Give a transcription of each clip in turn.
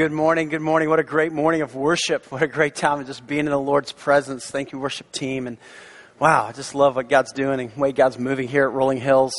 good morning. Good morning. What a great morning of worship. What a great time of just being in the Lord's presence. Thank you, worship team. And wow, I just love what God's doing and the way God's moving here at Rolling Hills.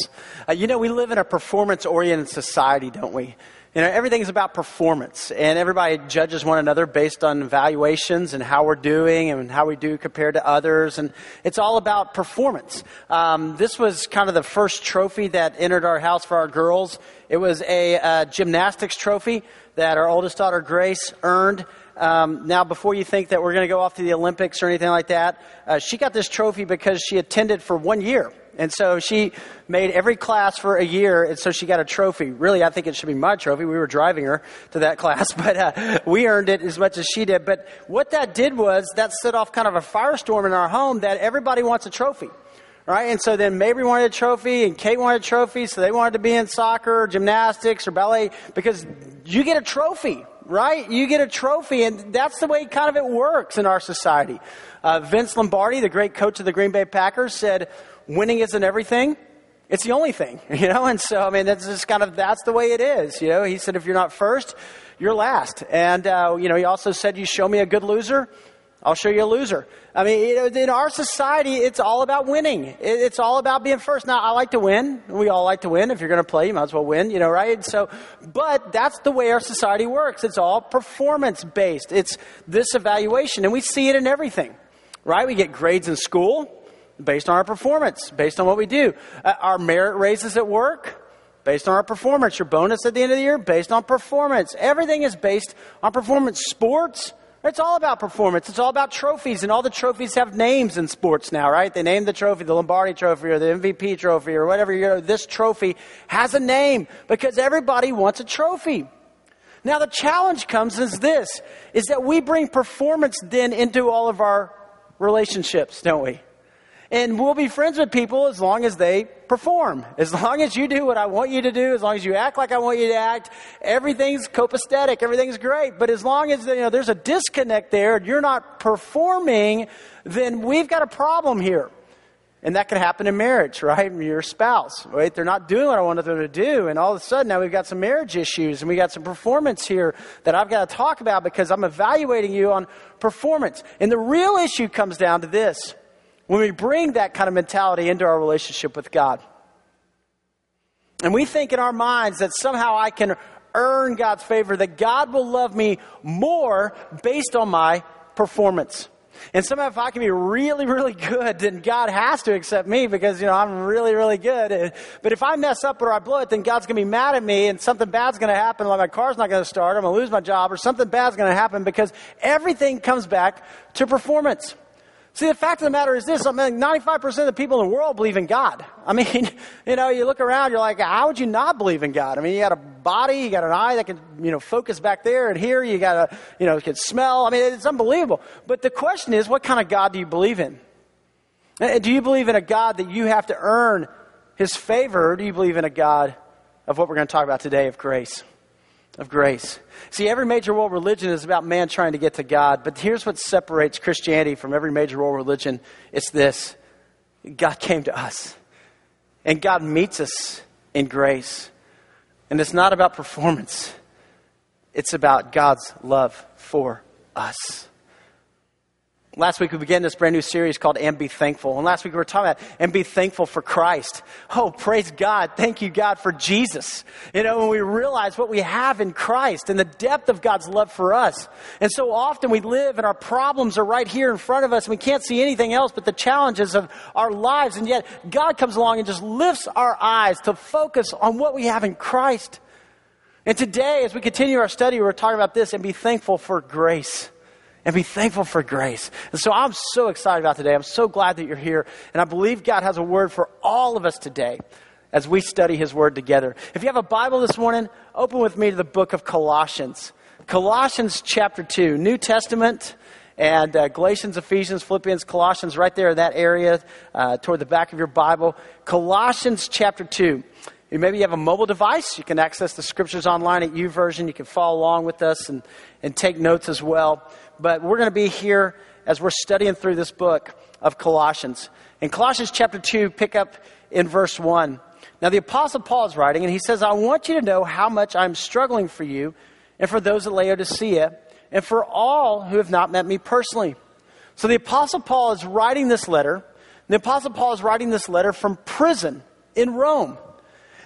Uh, you know, we live in a performance oriented society, don't we? You know, everything's about performance, and everybody judges one another based on evaluations and how we're doing and how we do compared to others, and it's all about performance. Um, this was kind of the first trophy that entered our house for our girls. It was a uh, gymnastics trophy that our oldest daughter Grace earned. Um, now, before you think that we're going to go off to the Olympics or anything like that, uh, she got this trophy because she attended for one year. And so she made every class for a year, and so she got a trophy. Really, I think it should be my trophy. We were driving her to that class, but uh, we earned it as much as she did. But what that did was that set off kind of a firestorm in our home that everybody wants a trophy. Right? And so then Mabry wanted a trophy and Kate wanted a trophy, so they wanted to be in soccer, or gymnastics, or ballet, because you get a trophy, right? You get a trophy, and that's the way kind of it works in our society. Uh, Vince Lombardi, the great coach of the Green Bay Packers, said, winning isn't everything. It's the only thing, you know? And so, I mean, that's just kind of, that's the way it is, you know? He said, if you're not first, you're last. And, uh, you know, he also said, you show me a good loser, I'll show you a loser. I mean, in our society, it's all about winning. It's all about being first. Now, I like to win. We all like to win. If you're going to play, you might as well win, you know, right? So, but that's the way our society works. It's all performance based. It's this evaluation, and we see it in everything, right? We get grades in school based on our performance, based on what we do. Uh, our merit raises at work, based on our performance. Your bonus at the end of the year, based on performance. Everything is based on performance. Sports, it's all about performance. It's all about trophies, and all the trophies have names in sports now, right? They name the trophy the Lombardi Trophy or the MVP Trophy or whatever. You know, this trophy has a name because everybody wants a trophy. Now the challenge comes is this: is that we bring performance then into all of our relationships, don't we? And we'll be friends with people as long as they perform. As long as you do what I want you to do, as long as you act like I want you to act, everything's copacetic, everything's great. But as long as you know, there's a disconnect there and you're not performing, then we've got a problem here. And that can happen in marriage, right? Your spouse, right? They're not doing what I wanted them to do. And all of a sudden now we've got some marriage issues and we got some performance here that I've got to talk about because I'm evaluating you on performance. And the real issue comes down to this when we bring that kind of mentality into our relationship with God. And we think in our minds that somehow I can earn God's favor, that God will love me more based on my performance. And somehow if I can be really, really good, then God has to accept me because, you know, I'm really, really good. But if I mess up or I blow it, then God's going to be mad at me and something bad's going to happen, like my car's not going to start, I'm going to lose my job, or something bad's going to happen because everything comes back to performance. See, the fact of the matter is this I mean, 95% of the people in the world believe in God. I mean, you know, you look around, you're like, how would you not believe in God? I mean, you got a body, you got an eye that can, you know, focus back there and here, you got a, you know, can smell. I mean, it's unbelievable. But the question is, what kind of God do you believe in? Uh, do you believe in a God that you have to earn his favor, or do you believe in a God of what we're going to talk about today of grace? of grace. See, every major world religion is about man trying to get to God, but here's what separates Christianity from every major world religion it's this God came to us, and God meets us in grace. And it's not about performance, it's about God's love for us. Last week we began this brand new series called And Be Thankful. And last week we were talking about and be thankful for Christ. Oh, praise God. Thank you, God, for Jesus. You know, when we realize what we have in Christ and the depth of God's love for us. And so often we live and our problems are right here in front of us and we can't see anything else but the challenges of our lives. And yet God comes along and just lifts our eyes to focus on what we have in Christ. And today, as we continue our study, we're talking about this and be thankful for grace and be thankful for grace. And so I'm so excited about today. I'm so glad that you're here. And I believe God has a word for all of us today as we study His Word together. If you have a Bible this morning, open with me to the book of Colossians. Colossians chapter 2, New Testament, and uh, Galatians, Ephesians, Philippians, Colossians, right there in that area uh, toward the back of your Bible. Colossians chapter 2. Maybe you have a mobile device. You can access the scriptures online at YouVersion. You can follow along with us and, and take notes as well but we're going to be here as we're studying through this book of Colossians. In Colossians chapter 2, pick up in verse 1. Now, the Apostle Paul is writing, and he says, I want you to know how much I'm struggling for you and for those at Laodicea, and for all who have not met me personally. So the Apostle Paul is writing this letter. The Apostle Paul is writing this letter from prison in Rome.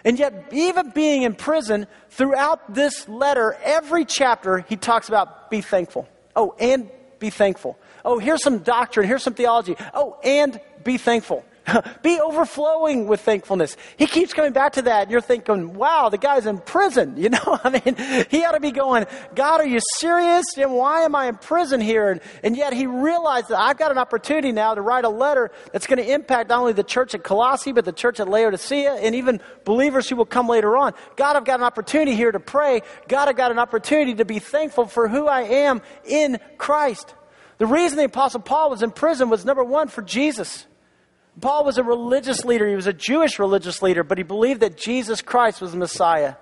And yet, even being in prison, throughout this letter, every chapter, he talks about be thankful. Oh, and be thankful. Oh, here's some doctrine, here's some theology. Oh, and be thankful. Be overflowing with thankfulness. He keeps coming back to that. And you're thinking, wow, the guy's in prison. You know, I mean, he ought to be going, God, are you serious? And why am I in prison here? And, and yet he realized that I've got an opportunity now to write a letter that's going to impact not only the church at Colossae, but the church at Laodicea and even believers who will come later on. God, I've got an opportunity here to pray. God, I've got an opportunity to be thankful for who I am in Christ. The reason the Apostle Paul was in prison was number one, for Jesus. Paul was a religious leader. He was a Jewish religious leader, but he believed that Jesus Christ was the Messiah.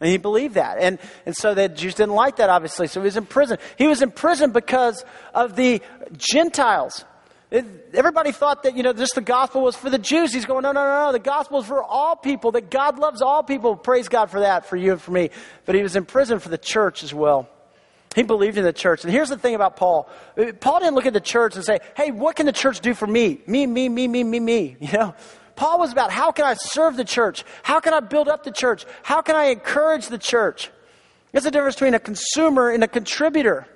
And he believed that. And, and so the Jews didn't like that, obviously. So he was in prison. He was in prison because of the Gentiles. It, everybody thought that, you know, just the gospel was for the Jews. He's going, no, no, no, no. The gospel is for all people, that God loves all people. Praise God for that, for you and for me. But he was in prison for the church as well. He believed in the church. And here's the thing about Paul. Paul didn't look at the church and say, hey, what can the church do for me? Me, me, me, me, me, me. You know? Paul was about how can I serve the church? How can I build up the church? How can I encourage the church? There's a difference between a consumer and a contributor.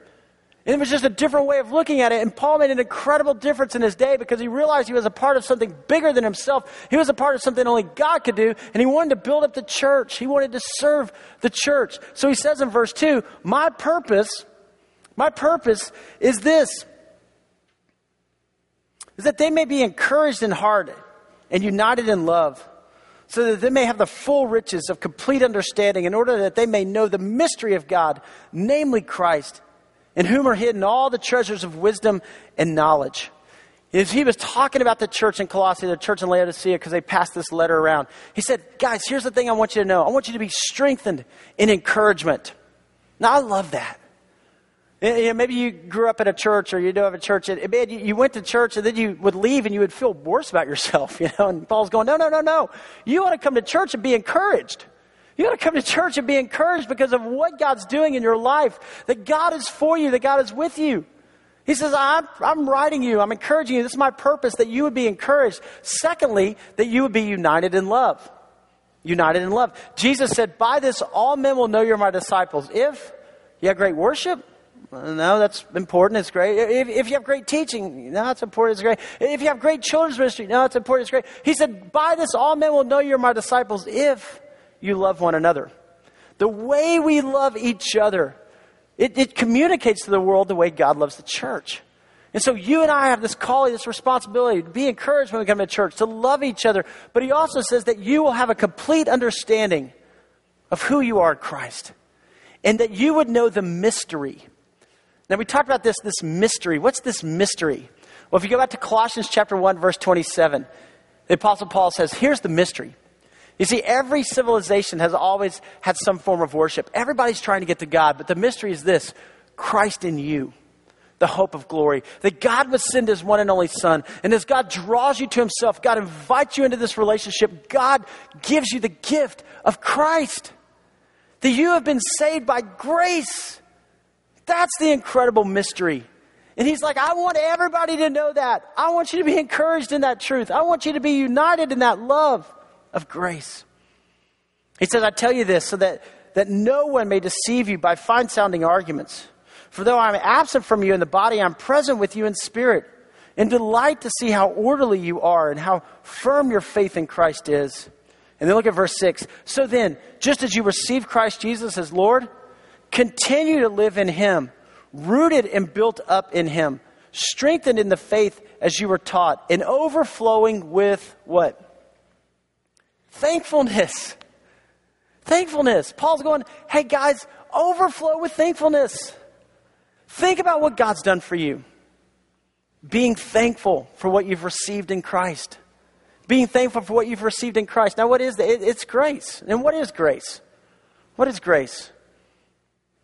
And it was just a different way of looking at it. And Paul made an incredible difference in his day because he realized he was a part of something bigger than himself. He was a part of something only God could do. And he wanted to build up the church. He wanted to serve the church. So he says in verse 2 My purpose, my purpose is this is that they may be encouraged in heart and united in love so that they may have the full riches of complete understanding in order that they may know the mystery of God, namely Christ in whom are hidden all the treasures of wisdom and knowledge. If he was talking about the church in Colossae, the church in Laodicea, because they passed this letter around, he said, Guys, here's the thing I want you to know. I want you to be strengthened in encouragement. Now, I love that. maybe you grew up in a church or you do have a church. And, man, you went to church and then you would leave and you would feel worse about yourself, you know. And Paul's going, no, no, no, no. You want to come to church and be encouraged. You got to come to church and be encouraged because of what God's doing in your life. That God is for you, that God is with you. He says, I'm, I'm writing you, I'm encouraging you. This is my purpose that you would be encouraged. Secondly, that you would be united in love. United in love. Jesus said, By this all men will know you're my disciples. If you have great worship, no, that's important. It's great. If, if, you have great teaching, no, it's important. It's great. If you have great children's ministry, no, it's important. It's great. He said, By this all men will know you're my disciples if you love one another. The way we love each other, it, it communicates to the world the way God loves the church. And so you and I have this calling, this responsibility to be encouraged when we come to church, to love each other. But he also says that you will have a complete understanding of who you are in Christ. And that you would know the mystery. Now we talked about this, this mystery. What's this mystery? Well, if you go back to Colossians chapter 1, verse 27, the Apostle Paul says, here's the mystery. You see, every civilization has always had some form of worship. Everybody's trying to get to God, but the mystery is this Christ in you, the hope of glory. That God would send his one and only Son. And as God draws you to himself, God invites you into this relationship, God gives you the gift of Christ. That you have been saved by grace. That's the incredible mystery. And he's like, I want everybody to know that. I want you to be encouraged in that truth. I want you to be united in that love of grace. He says, I tell you this so that, that no one may deceive you by fine sounding arguments. For though I am absent from you in the body, I'm present with you in spirit, and delight to see how orderly you are and how firm your faith in Christ is. And then look at verse 6. So then, just as you receive Christ Jesus as Lord, continue to live in him, rooted and built up in him, strengthened in the faith as you were taught, and overflowing with what? Thankfulness. Thankfulness. Paul's going, hey guys, overflow with thankfulness. Think about what God's done for you. Being thankful for what you've received in Christ. Being thankful for what you've received in Christ. Now, what is that? It's grace. And what is grace? What is grace?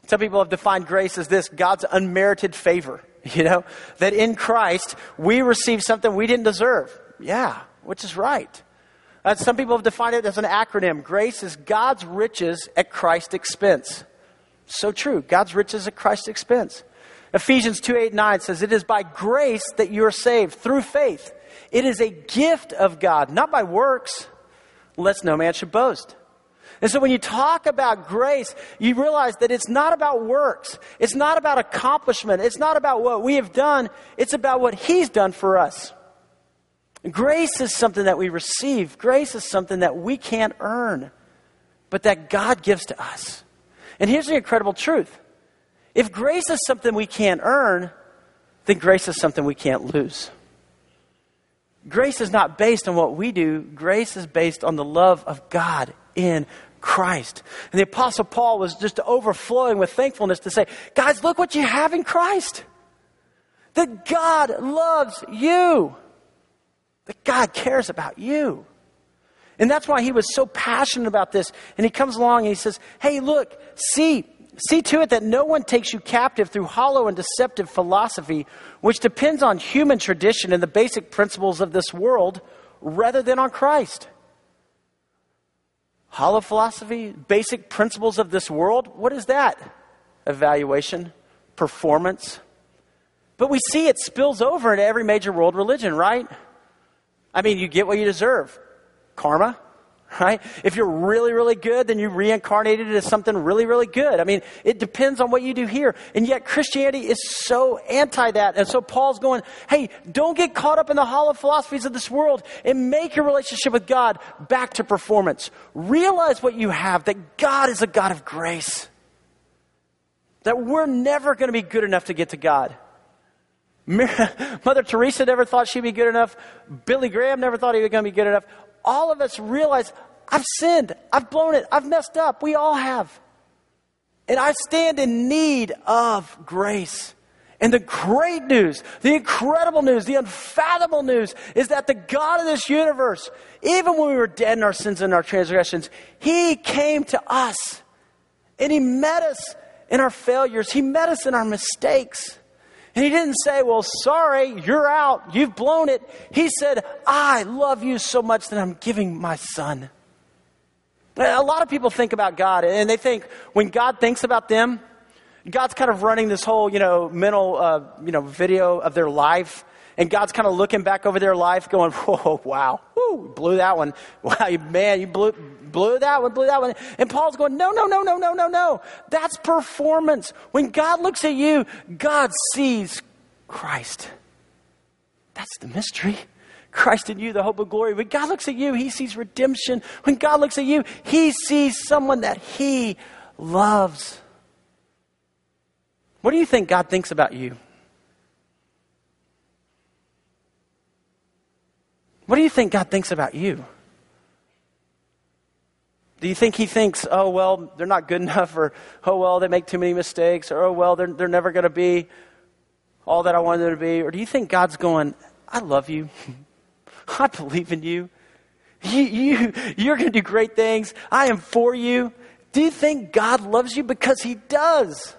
Some people have defined grace as this God's unmerited favor. You know, that in Christ we receive something we didn't deserve. Yeah, which is right. Uh, some people have defined it as an acronym. Grace is God's riches at Christ's expense. So true. God's riches at Christ's expense. Ephesians 2 8 9 says, It is by grace that you are saved through faith. It is a gift of God, not by works, lest no man should boast. And so when you talk about grace, you realize that it's not about works. It's not about accomplishment. It's not about what we have done. It's about what He's done for us. Grace is something that we receive. Grace is something that we can't earn, but that God gives to us. And here's the incredible truth. If grace is something we can't earn, then grace is something we can't lose. Grace is not based on what we do. Grace is based on the love of God in Christ. And the Apostle Paul was just overflowing with thankfulness to say, guys, look what you have in Christ. That God loves you. That God cares about you. And that's why he was so passionate about this. And he comes along and he says, Hey, look, see, see to it that no one takes you captive through hollow and deceptive philosophy, which depends on human tradition and the basic principles of this world rather than on Christ. Hollow philosophy, basic principles of this world, what is that? Evaluation, performance. But we see it spills over into every major world religion, right? I mean, you get what you deserve karma, right? If you're really, really good, then you reincarnated as something really, really good. I mean, it depends on what you do here. And yet Christianity is so anti that. And so Paul's going, hey, don't get caught up in the hollow philosophies of this world and make your relationship with God back to performance. Realize what you have, that God is a God of grace. That we're never going to be good enough to get to God. Mother Teresa never thought she'd be good enough. Billy Graham never thought he was going to be good enough. All of us realize I've sinned. I've blown it. I've messed up. We all have. And I stand in need of grace. And the great news, the incredible news, the unfathomable news is that the God of this universe, even when we were dead in our sins and our transgressions, He came to us. And He met us in our failures. He met us in our mistakes. He didn't say, Well, sorry, you're out. You've blown it. He said, I love you so much that I'm giving my son. A lot of people think about God, and they think when God thinks about them, God's kind of running this whole, you know, mental, uh, you know, video of their life. And God's kind of looking back over their life going, whoa, wow, blew that one. Wow, man, you blew, blew that one, blew that one. And Paul's going, no, no, no, no, no, no, no. That's performance. When God looks at you, God sees Christ. That's the mystery. Christ in you, the hope of glory. When God looks at you, he sees redemption. When God looks at you, he sees someone that he loves. What do you think God thinks about you? What do you think God thinks about you? Do you think he thinks, oh, well, they're not good enough, or oh, well, they make too many mistakes, or oh, well, they're, they're never going to be all that I wanted them to be? Or do you think God's going, I love you? I believe in you. You, you, you're going to do great things. I am for you. Do you think God loves you? Because he does.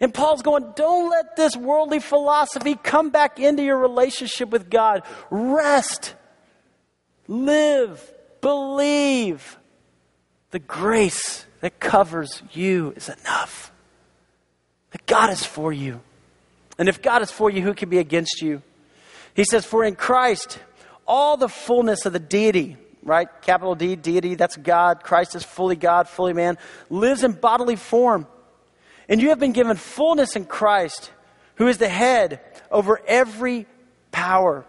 And Paul's going, don't let this worldly philosophy come back into your relationship with God. Rest. Live. Believe. The grace that covers you is enough. That God is for you. And if God is for you, who can be against you? He says, For in Christ, all the fullness of the deity, right? Capital D, deity, that's God. Christ is fully God, fully man, lives in bodily form. And you have been given fullness in Christ, who is the head over every power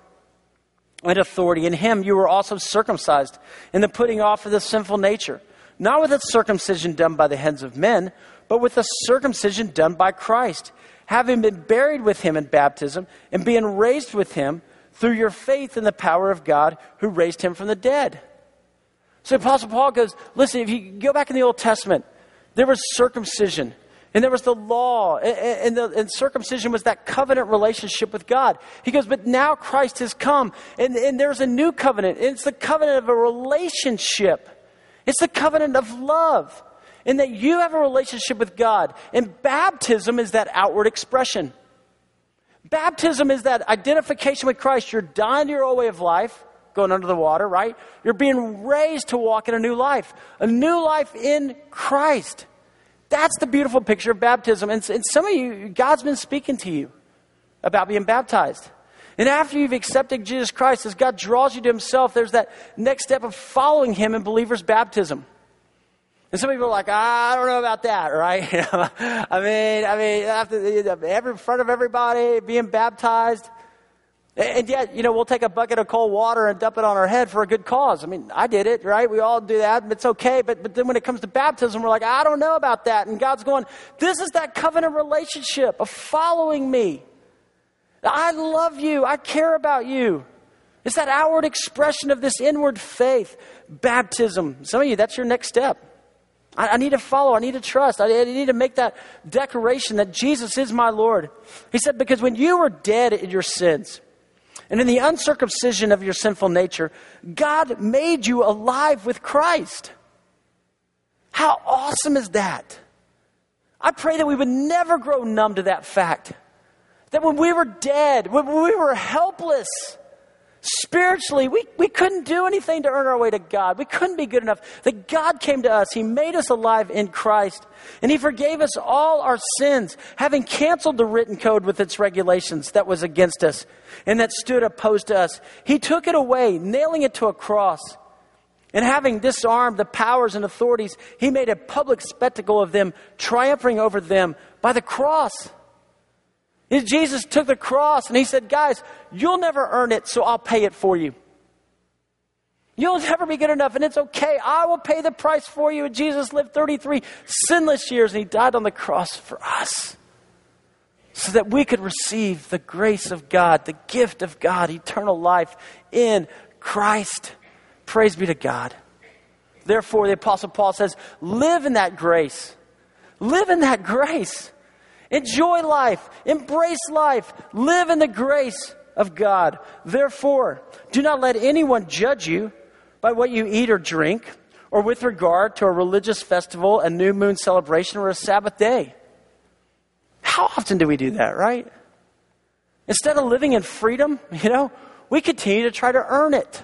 and authority. In him you were also circumcised in the putting off of the sinful nature, not with a circumcision done by the hands of men, but with a circumcision done by Christ, having been buried with him in baptism and being raised with him through your faith in the power of God who raised him from the dead. So Apostle Paul goes, listen, if you go back in the Old Testament, there was circumcision and there was the law, and, the, and, circumcision was that covenant relationship with God. He goes, but now Christ has come, and, and there's a new covenant. And it's the covenant of a relationship, it's the covenant of love, and that you have a relationship with God. And baptism is that outward expression. Baptism is that identification with Christ. You're dying to your old way of life, going under the water, right? You're being raised to walk in a new life, a new life in Christ. That's the beautiful picture of baptism. And, and some of you, God's been speaking to you about being baptized. And after you've accepted Jesus Christ, as God draws you to Himself, there's that next step of following Him in believer's baptism. And some people are like, ah, I don't know about that, right? I mean, I mean, after every, in front of everybody, being baptized. And yet, you know, we'll take a bucket of cold water and dump it on our head for a good cause. I mean, I did it, right? We all do that. It's okay. But, but then when it comes to baptism, we're like, I don't know about that. And God's going, this is that covenant relationship of following me. I love you. I care about you. It's that outward expression of this inward faith. Baptism. Some of you, that's your next step. I, need to follow. I need to trust. I need to make that declaration that Jesus is my Lord. He said, because when you were dead in your sins, and in the uncircumcision of your sinful nature, God made you alive with Christ. How awesome is that? I pray that we would never grow numb to that fact. That when we were dead, when we were helpless, Spiritually, we, we couldn't do anything to earn our way to God. We couldn't be good enough. That God came to us. He made us alive in Christ. And He forgave us all our sins, having canceled the written code with its regulations that was against us and that stood opposed to us. He took it away, nailing it to a cross. And having disarmed the powers and authorities, He made a public spectacle of them, triumphing over them by the cross. Jesus took the cross and he said, Guys, you'll never earn it, so I'll pay it for you. You'll never be good enough, and it's okay. I will pay the price for you. And Jesus lived 33 sinless years, and he died on the cross for us so that we could receive the grace of God, the gift of God, eternal life in Christ. Praise be to God. Therefore, the Apostle Paul says, live in that grace. Live in that grace. Enjoy life, embrace life, live in the grace of God. Therefore, do not let anyone judge you by what you eat or drink, or with regard to a religious festival, a new moon celebration, or a Sabbath day. How often do we do that, right? Instead of living in freedom, you know, we continue to try to earn it.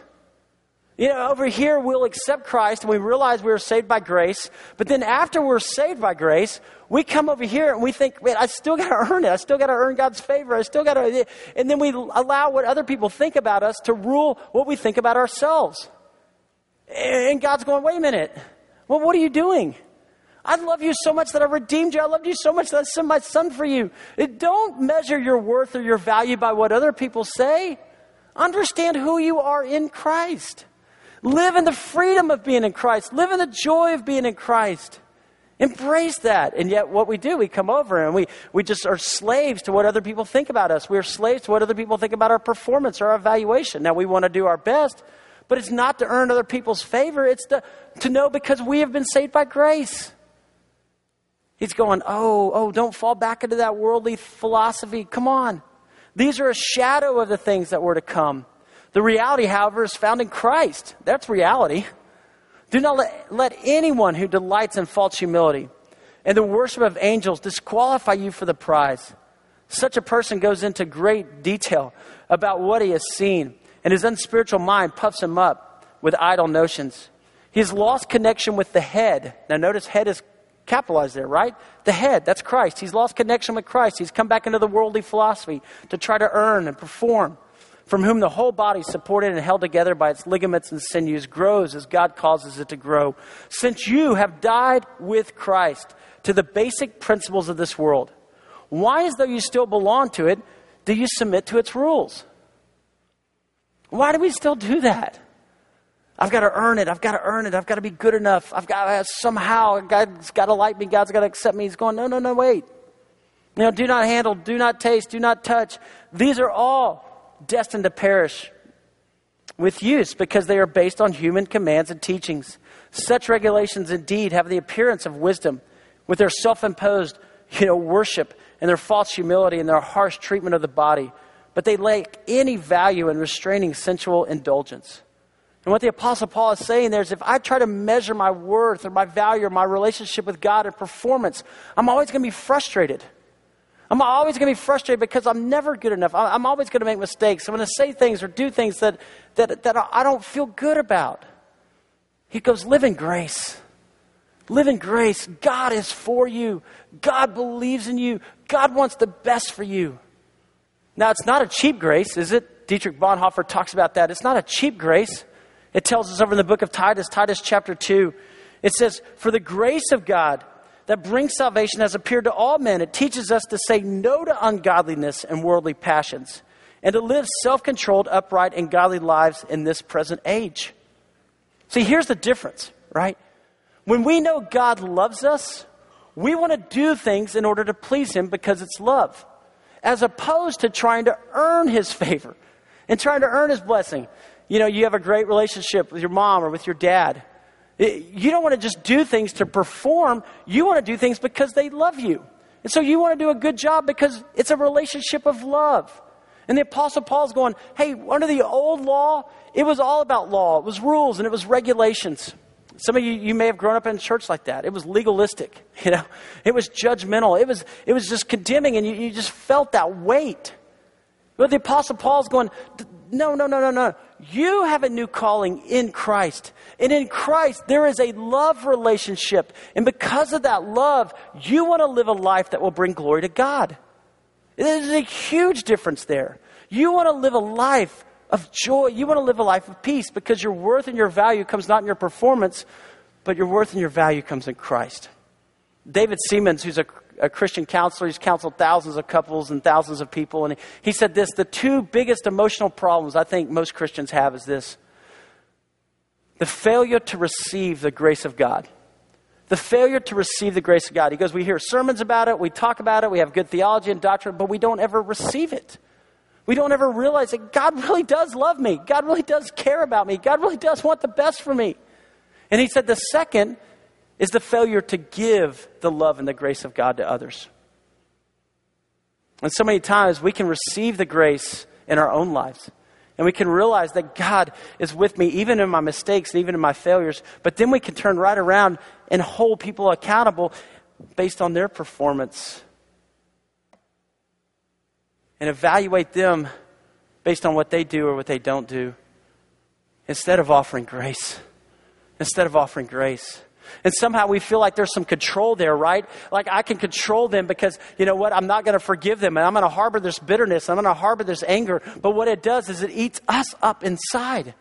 You know, over here we'll accept Christ and we realize we are saved by grace, but then after we're saved by grace, we come over here and we think, man, I still got to earn it. I still got to earn God's favor. I still got to, and then we allow what other people think about us to rule what we think about ourselves. And God's going, wait a minute. Well, what are you doing? I love you so much that I redeemed you. I loved you so much that I sent my son for you. Don't measure your worth or your value by what other people say. Understand who you are in Christ. Live in the freedom of being in Christ. Live in the joy of being in Christ. Embrace that. And yet, what we do, we come over and we, we just are slaves to what other people think about us. We're slaves to what other people think about our performance or our evaluation. Now, we want to do our best, but it's not to earn other people's favor. It's to, to know because we have been saved by grace. He's going, oh, oh, don't fall back into that worldly philosophy. Come on. These are a shadow of the things that were to come. The reality, however, is found in Christ. That's reality. Do not let, let anyone who delights in false humility and the worship of angels disqualify you for the prize. Such a person goes into great detail about what he has seen, and his unspiritual mind puffs him up with idle notions. He has lost connection with the head. Now, notice head is capitalized there, right? The head, that's Christ. He's lost connection with Christ. He's come back into the worldly philosophy to try to earn and perform from whom the whole body, supported and held together by its ligaments and sinews, grows as God causes it to grow. Since you have died with Christ to the basic principles of this world, why, as though you still belong to it, do you submit to its rules? Why do we still do that? I've got to earn it. I've got to earn it. I've got to be good enough. I've got to uh, somehow, God's got to like me. God's got to accept me. He's going, no, no, no, wait. You know, do not handle, do not taste, do not touch. These are all destined to perish with use because they are based on human commands and teachings. Such regulations indeed have the appearance of wisdom with their self imposed you know, worship and their false humility and their harsh treatment of the body, but they lack any value in restraining sensual indulgence. And what the Apostle Paul is saying there is if I try to measure my worth or my value or my relationship with God and performance, I'm always going to be frustrated. I'm always going to be frustrated because I'm never good enough. I'm always going to make mistakes. I'm going to say things or do things that, that, that I don't feel good about. He goes, live in grace. Live in grace. God is for you. God believes in you. God wants the best for you. Now, it's not a cheap grace, is it? Dietrich Bonhoeffer talks about that. It's not a cheap grace. It tells us over in the book of Titus, Titus chapter 2, it says, For the grace of God that brings salvation has appeared to all men. It teaches us to say no to ungodliness and worldly passions and to live self controlled, upright, and godly lives in this present age. See, here's the difference, right? When we know God loves us, we want to do things in order to please Him because it's love, as opposed to trying to earn His favor and trying to earn His blessing. You know, you have a great relationship with your mom or with your dad. You don't want to just do things to perform, you want to do things because they love you. And so you want to do a good job because it's a relationship of love. And the Apostle Paul's going, hey, under the old law, it was all about law. It was rules and it was regulations. Some of you, you may have grown up in church like that. It was legalistic, you know. It was judgmental. It was, it was just condemning, and you, you just felt that weight. But the Apostle Paul's going, no, no, no, no, no. You have a new calling in Christ. And in Christ, there is a love relationship. And because of that love, you want to live a life that will bring glory to God. There's a huge difference there. You want to live a life of joy. You want to live a life of peace because your worth and your value comes not in your performance, but your worth and your value comes in Christ. David Seamands, who's a, a Christian counselor, he's counseled thousands of couples and thousands of people, and he, said this the two biggest emotional problems I think most Christians have is this the failure to receive the grace of God. The failure to receive the grace of God. He goes, We hear sermons about it, we talk about it, we have good theology and doctrine, but we don't ever receive it. We don't ever realize that God really does love me. God really does care about me. God really does want the best for me. And he said the second is the failure to give the love and the grace of God to others. And so many times we can receive the grace in our own lives. And we can realize that God is with me even in my mistakes and even in my failures. But then we can turn right around and hold people accountable based on their performance and evaluate them based on what they do or what they don't do instead of offering grace. Instead of offering grace. And somehow we feel like there's some control there, right? Like I can control them because, you know what, I'm not going to forgive them and I'm going to harbor this bitterness, I'm going to harbor this anger. But what it does is it eats us up inside.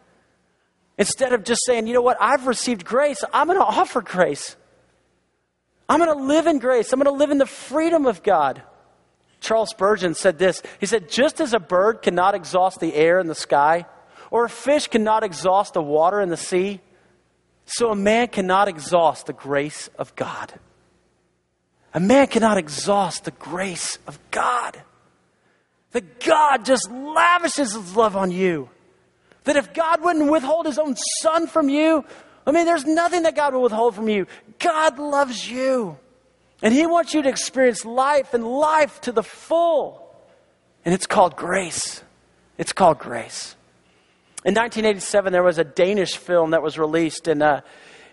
Instead of just saying, you know what, I've received grace, I'm going to offer grace. I'm going to live in grace, I'm going to live in the freedom of God. Charles Spurgeon said this He said, Just as a bird cannot exhaust the air in the sky, or a fish cannot exhaust the water in the sea, so a man cannot exhaust the grace of God. A man cannot exhaust the grace of God. That God just lavishes his love on you. That if God wouldn't withhold his own son from you, I mean, there's nothing that God will withhold from you. God loves you. And He wants you to experience life and life to the full. And it's called grace. It's called grace. In 1987, there was a Danish film that was released, and, uh,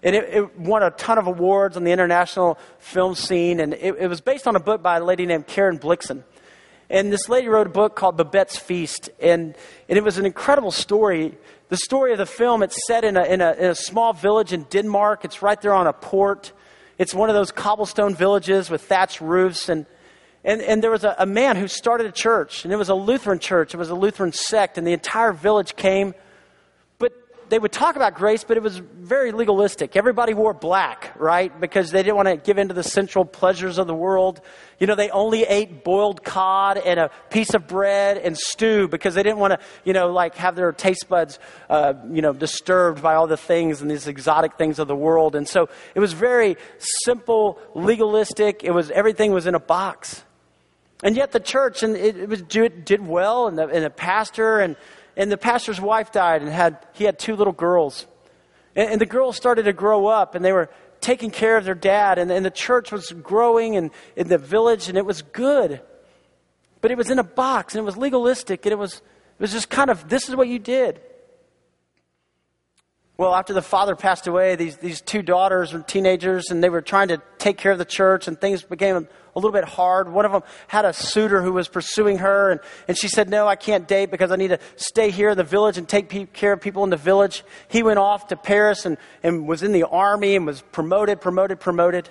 and it, it, won a ton of awards on the international film scene. And it, it, was based on a book by a lady named Karen Blixen. And this lady wrote a book called Babette's Feast, and, and it was an incredible story. The story of the film, it's set in a, in, a, in a small village in Denmark. It's right there on a port. It's one of those cobblestone villages with thatched roofs. And, and, and there was a, a man who started a church, and it was a Lutheran church. It was a Lutheran sect, and the entire village came But they would talk about grace, but it was very legalistic. Everybody wore black, right? Because they didn't want to give in to the sensual pleasures of the world. You know, they only ate boiled cod and a piece of bread and stew because they didn't want to, you know, like have their taste buds, uh, you know, disturbed by all the things and these exotic things of the world. And so it was very simple, legalistic. It was, everything was in a box. And yet the church, and it, it was, did well, and the, and the pastor, and and the pastor's wife died and had he had two little girls. And, and the girls started to grow up and they were taking care of their dad and, and the church was growing and in the village and it was good. But it was in a box and it was legalistic and it was it was just kind of this is what you did Well, after the father passed away, these, these two daughters were teenagers and they were trying to take care of the church and things became a little bit hard. One of them had a suitor who was pursuing her and, and she said, no, I can't date because I need to stay here in the village and take pe- care of people in the village. He went off to Paris and, and was in the army and was promoted, promoted, promoted.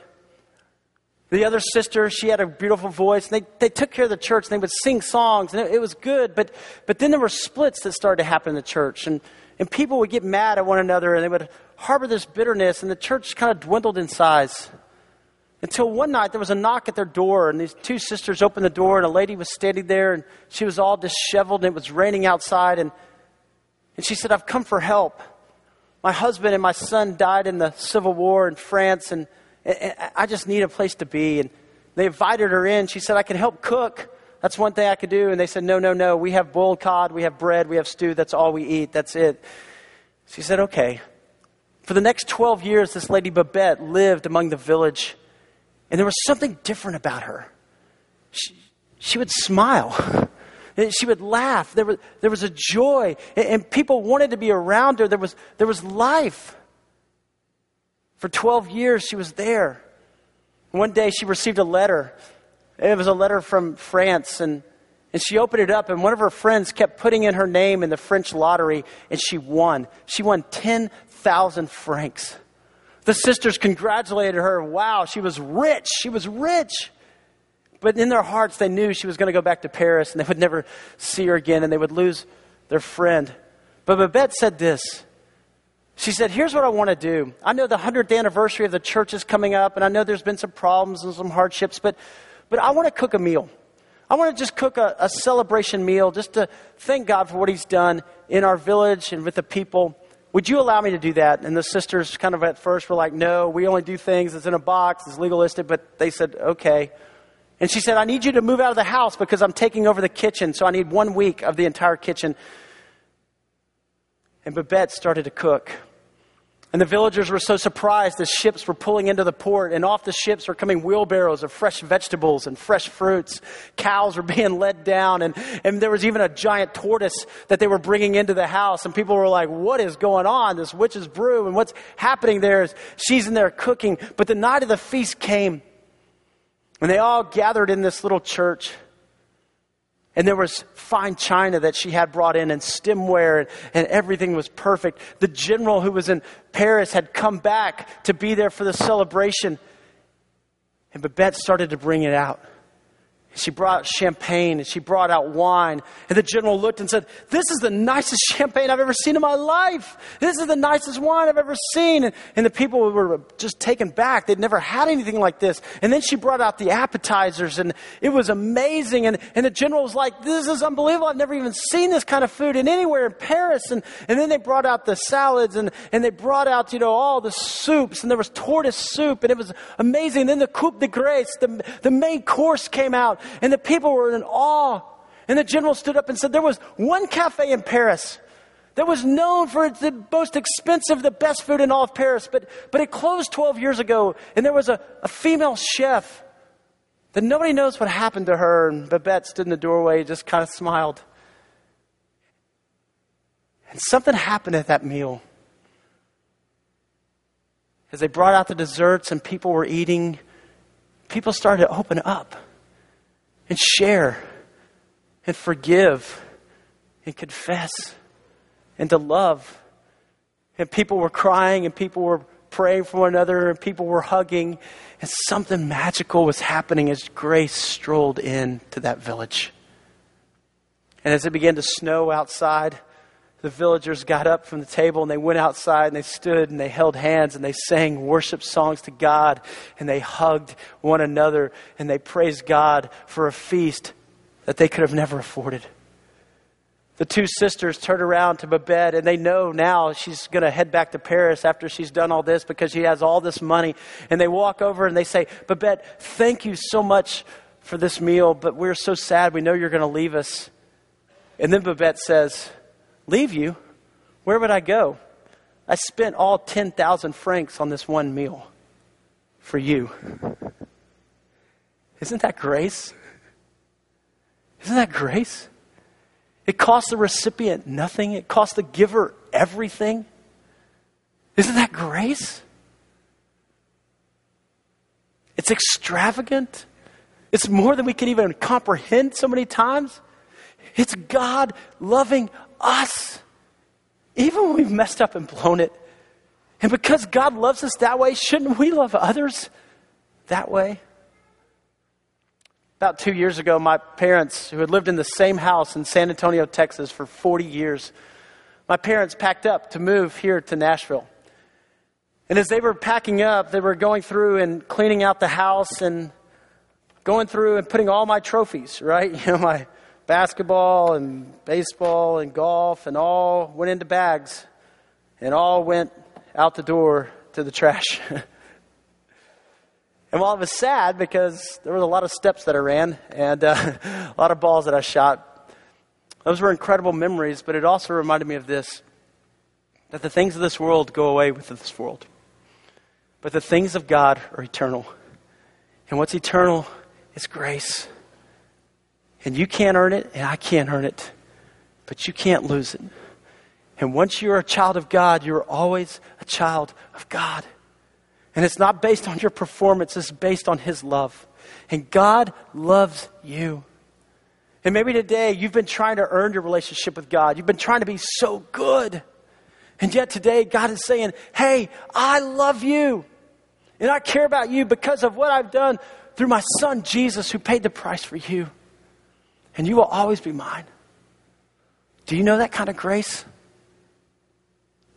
The other sister, she had a beautiful voice. And they, they took care of the church and they would sing songs and it, it was good. But, but then there were splits that started to happen in the church. And, and people would get mad at one another and they would harbor this bitterness, and the church kind of dwindled in size. Until one night there was a knock at their door, and these two sisters opened the door, and a lady was standing there, and she was all disheveled, and it was raining outside. And, and she said, I've come for help. My husband and my son died in the Civil War in France, and, and I just need a place to be. And they invited her in. She said, I can help cook. That's one thing I could do. And they said, No, no, no. We have boiled cod, we have bread, we have stew. That's all we eat. That's it. She said, Okay. For the next 12 years, this lady Babette lived among the village, and there was something different about her. She, she would smile. She would laugh. There was, there was a joy, and, people wanted to be around her. There was, there was life. For 12 years, she was there. One day, she received a letter it was a letter from France, and, and she opened it up, and one of her friends kept putting in her name in the French lottery, and she won. She won 10,000 francs. The sisters congratulated her. Wow, she was rich. She was rich. But in their hearts, they knew she was going to go back to Paris, and they would never see her again, and they would lose their friend. But Babette said this. She said, Here's what I want to do. I know the 100th anniversary of the church is coming up, and I know there's been some problems and some hardships, but but I want to cook a meal. I want to just cook a, a celebration meal just to thank God for what He's done in our village and with the people. Would you allow me to do that? And the sisters kind of at first were like, no, we only do things that's in a box, it's legalistic, but they said, okay. And she said, I need you to move out of the house because I'm taking over the kitchen, so I need one week of the entire kitchen. And Babette started to cook. And the villagers were so surprised as ships were pulling into the port, and off the ships were coming wheelbarrows of fresh vegetables and fresh fruits. Cows were being led down, and, and there was even a giant tortoise that they were bringing into the house. And people were like, What is going on? This witch's brew, and what's happening there is she's in there cooking. But the night of the feast came, and they all gathered in this little church. And there was fine china that she had brought in and stemware, and, and, everything was perfect. The general who was in Paris had come back to be there for the celebration. And Babette started to bring it out. She brought champagne and she brought out wine. And the general looked and said, This is the nicest champagne I've ever seen in my life. This is the nicest wine I've ever seen. And, the people were just taken back. They'd never had anything like this. And then she brought out the appetizers and it was amazing. And, and the general was like, This is unbelievable. I've never even seen this kind of food in anywhere in Paris. And, and then they brought out the salads and, and they brought out, you know, all the soups. And there was tortoise soup and it was amazing. And then the coup de grace, the, the main course came out and the people were in awe. And the general stood up and said, There was one cafe in Paris that was known for the most expensive, the best food in all of Paris, but, but it closed 12 years ago. And there was a, a female chef that nobody knows what happened to her. And Babette stood in the doorway, just kind of smiled. And something happened at that meal. As they brought out the desserts and people were eating, people started to open up and share and forgive and confess and to love. And people were crying and people were praying for one another and people were hugging. And something magical was happening as grace strolled into that village. And as it began to snow outside, the villagers got up from the table and they went outside and they stood and they held hands and they sang worship songs to God and they hugged one another and they praised God for a feast that they could have never afforded. The two sisters turn around to Babette and they know now she's going to head back to Paris after she's done all this because she has all this money. And they walk over and they say, Babette, thank you so much for this meal, but we're so sad. We know you're going to leave us. And then Babette says, Leave you? Where would I go? I spent all 10,000 francs on this one meal for you. Isn't that grace? Isn't that grace? It costs the recipient nothing, it costs the giver everything. Isn't that grace? It's extravagant. It's more than we can even comprehend so many times. It's God loving us, even when we've messed up and blown it. And because God loves us that way, shouldn't we love others that way? About two years ago, my parents, who had lived in the same house in San Antonio, Texas for 40 years, my parents packed up to move here to Nashville. And as they were packing up, they were going through and cleaning out the house and going through and putting all my trophies, right? You know, my basketball and baseball and golf and all went into bags and all went out the door to the trash. and while it was sad because there was a lot of steps that I ran and uh, a lot of balls that I shot, those were incredible memories, but it also reminded me of this that the things of this world go away with this world. But the things of God are eternal. And what's eternal is grace. And you can't earn it, and I can't earn it, but you can't lose it. And once you're a child of God, you're always a child of God. And it's not based on your performance, it's based on His love. And God loves you. And maybe today you've been trying to earn your relationship with God. You've been trying to be so good. And yet today God is saying, Hey, I love you. And I care about you because of what I've done through my son Jesus who paid the price for you. And you will always be mine. Do you know that kind of grace?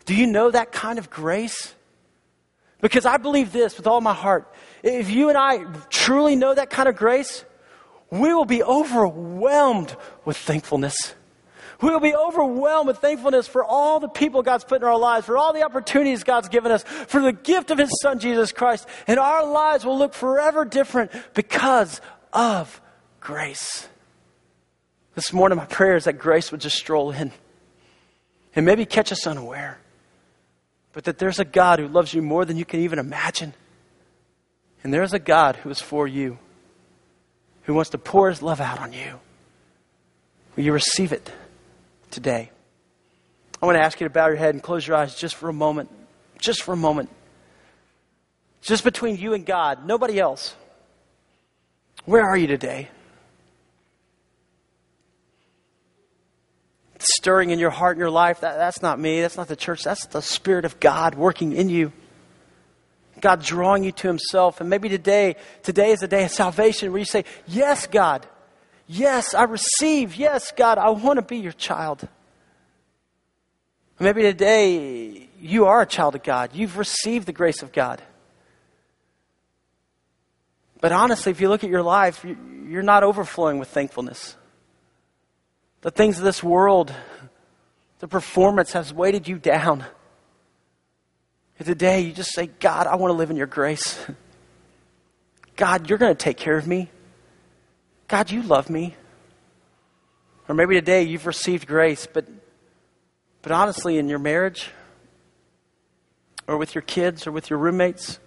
Do you know that kind of grace? Because I believe this with all my heart. If you and I truly know that kind of grace, we will be overwhelmed with thankfulness. We will be overwhelmed with thankfulness for all the people God's put in our lives, for all the opportunities God's given us, for the gift of His Son, Jesus Christ. And our lives will look forever different because of grace. This morning, my prayer is that grace would just stroll in and maybe catch us unaware but that there's a God who loves you more than you can even imagine. And there's a God who is for you, who wants to pour his love out on you. Will you receive it today? I want to ask you to bow your head and close your eyes just for a moment. Just for a moment. Just between you and God, nobody else. Where are you today? Stirring in your heart and your life, that, that's not me. That's not the church. That's the Spirit of God working in you. God drawing you to Himself. And maybe today, today is a day of salvation where you say, Yes, God. Yes, I receive. Yes, God, I want to be your child. Maybe today you are a child of God. You've received the grace of God. But honestly, if you look at your life, you're not overflowing with thankfulness. The things of this world, the performance has weighted you down. And today you just say, God, I want to live in your grace. God, you're going to take care of me. God, you love me. Or maybe today you've received grace, but, but honestly, in your marriage, or with your kids, or with your roommates,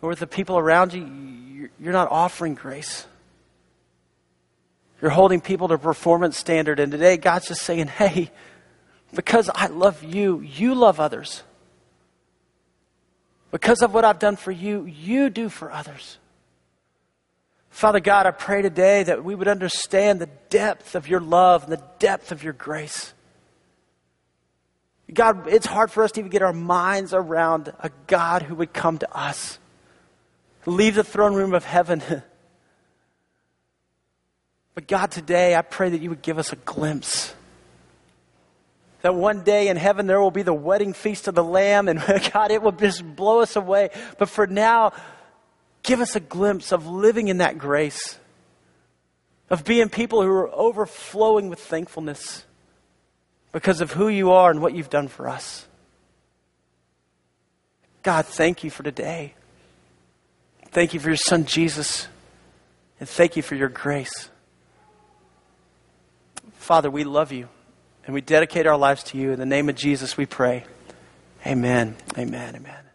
or with the people around you, you're not offering grace. You're holding people to performance standard. And today, God's just saying, hey, because I love you, you love others. Because of what I've done for you, you do for others. Father God, I pray today that we would understand the depth of your love and the depth of your grace. God, it's hard for us to even get our minds around a God who would come to us, leave the throne room of heaven. But God, today I pray that you would give us a glimpse. That one day in heaven there will be the wedding feast of the Lamb, and God, it will just blow us away. But for now, give us a glimpse of living in that grace, of being people who are overflowing with thankfulness because of who you are and what you've done for us. God, thank you for today. Thank you for your son Jesus, and thank you for your grace. Father, we love you and we dedicate our lives to you. In the name of Jesus, we pray. Amen. Amen. Amen.